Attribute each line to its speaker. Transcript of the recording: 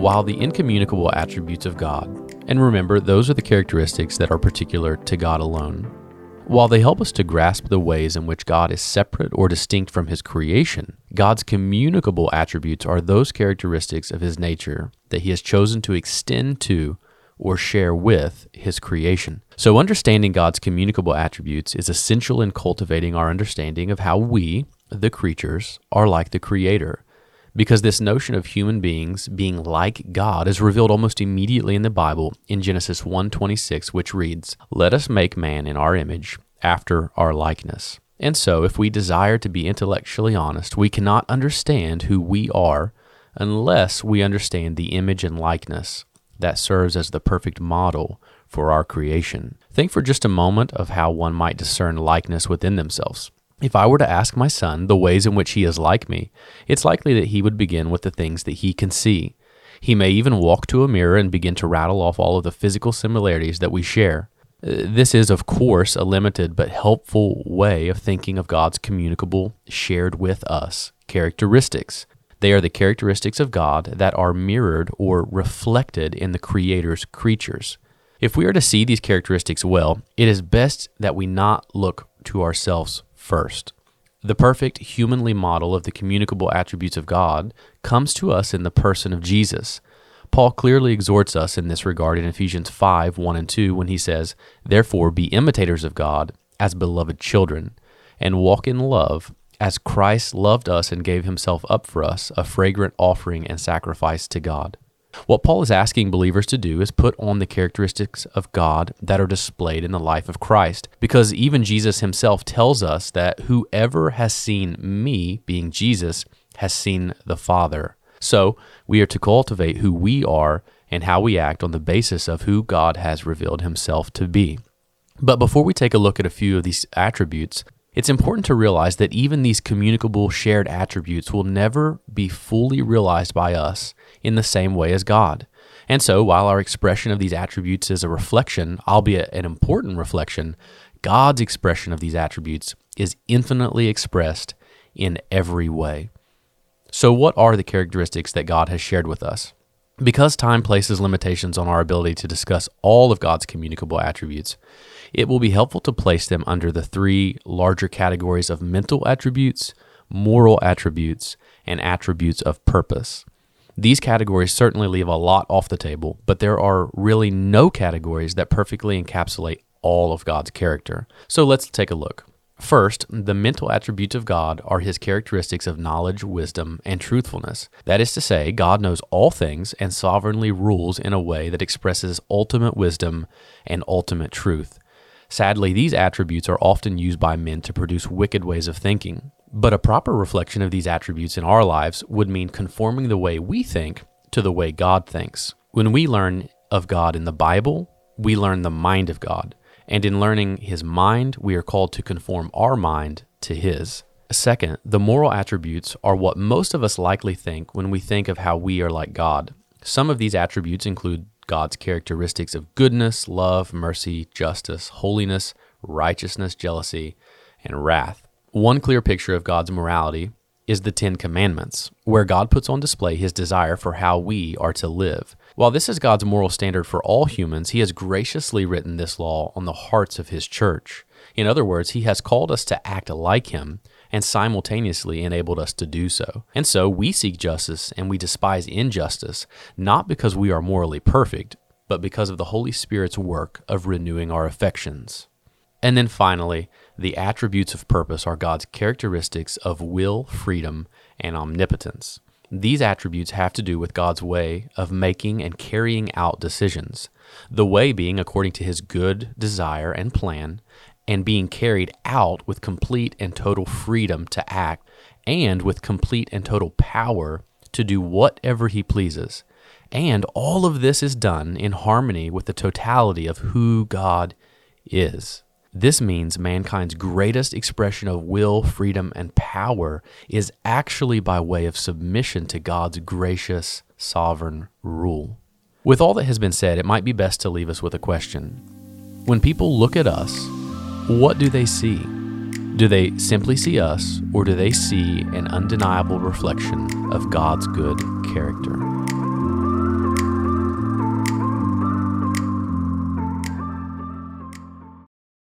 Speaker 1: while the incommunicable attributes of God, and remember, those are the characteristics that are particular to God alone, while they help us to grasp the ways in which God is separate or distinct from His creation, God's communicable attributes are those characteristics of His nature that He has chosen to extend to or share with His creation. So, understanding God's communicable attributes is essential in cultivating our understanding of how we, the creatures, are like the Creator because this notion of human beings being like God is revealed almost immediately in the Bible in Genesis 1:26 which reads, "Let us make man in our image, after our likeness." And so, if we desire to be intellectually honest, we cannot understand who we are unless we understand the image and likeness that serves as the perfect model for our creation. Think for just a moment of how one might discern likeness within themselves. If I were to ask my son the ways in which he is like me, it's likely that he would begin with the things that he can see. He may even walk to a mirror and begin to rattle off all of the physical similarities that we share. Uh, this is, of course, a limited but helpful way of thinking of God's communicable, shared with us characteristics. They are the characteristics of God that are mirrored or reflected in the Creator's creatures. If we are to see these characteristics well, it is best that we not look to ourselves first. The perfect humanly model of the communicable attributes of God comes to us in the person of Jesus. Paul clearly exhorts us in this regard in Ephesians 5 1 and 2 when he says, Therefore be imitators of God as beloved children, and walk in love as Christ loved us and gave himself up for us, a fragrant offering and sacrifice to God. What Paul is asking believers to do is put on the characteristics of God that are displayed in the life of Christ, because even Jesus himself tells us that whoever has seen me, being Jesus, has seen the Father. So we are to cultivate who we are and how we act on the basis of who God has revealed himself to be. But before we take a look at a few of these attributes, it's important to realize that even these communicable shared attributes will never be fully realized by us in the same way as God. And so, while our expression of these attributes is a reflection, albeit an important reflection, God's expression of these attributes is infinitely expressed in every way. So, what are the characteristics that God has shared with us? Because time places limitations on our ability to discuss all of God's communicable attributes, it will be helpful to place them under the three larger categories of mental attributes, moral attributes, and attributes of purpose. These categories certainly leave a lot off the table, but there are really no categories that perfectly encapsulate all of God's character. So let's take a look. First, the mental attributes of God are his characteristics of knowledge, wisdom, and truthfulness. That is to say, God knows all things and sovereignly rules in a way that expresses ultimate wisdom and ultimate truth. Sadly, these attributes are often used by men to produce wicked ways of thinking. But a proper reflection of these attributes in our lives would mean conforming the way we think to the way God thinks. When we learn of God in the Bible, we learn the mind of God. And in learning his mind, we are called to conform our mind to his. Second, the moral attributes are what most of us likely think when we think of how we are like God. Some of these attributes include God's characteristics of goodness, love, mercy, justice, holiness, righteousness, jealousy, and wrath. One clear picture of God's morality is the Ten Commandments, where God puts on display his desire for how we are to live. While this is God's moral standard for all humans, he has graciously written this law on the hearts of his church. In other words, he has called us to act like him and simultaneously enabled us to do so. And so we seek justice and we despise injustice, not because we are morally perfect, but because of the Holy Spirit's work of renewing our affections. And then finally, the attributes of purpose are God's characteristics of will, freedom, and omnipotence. These attributes have to do with God's way of making and carrying out decisions, the way being according to his good desire and plan, and being carried out with complete and total freedom to act and with complete and total power to do whatever he pleases. And all of this is done in harmony with the totality of who God is. This means mankind's greatest expression of will, freedom, and power is actually by way of submission to God's gracious, sovereign rule. With all that has been said, it might be best to leave us with a question. When people look at us, what do they see? Do they simply see us, or do they see an undeniable reflection of God's good character?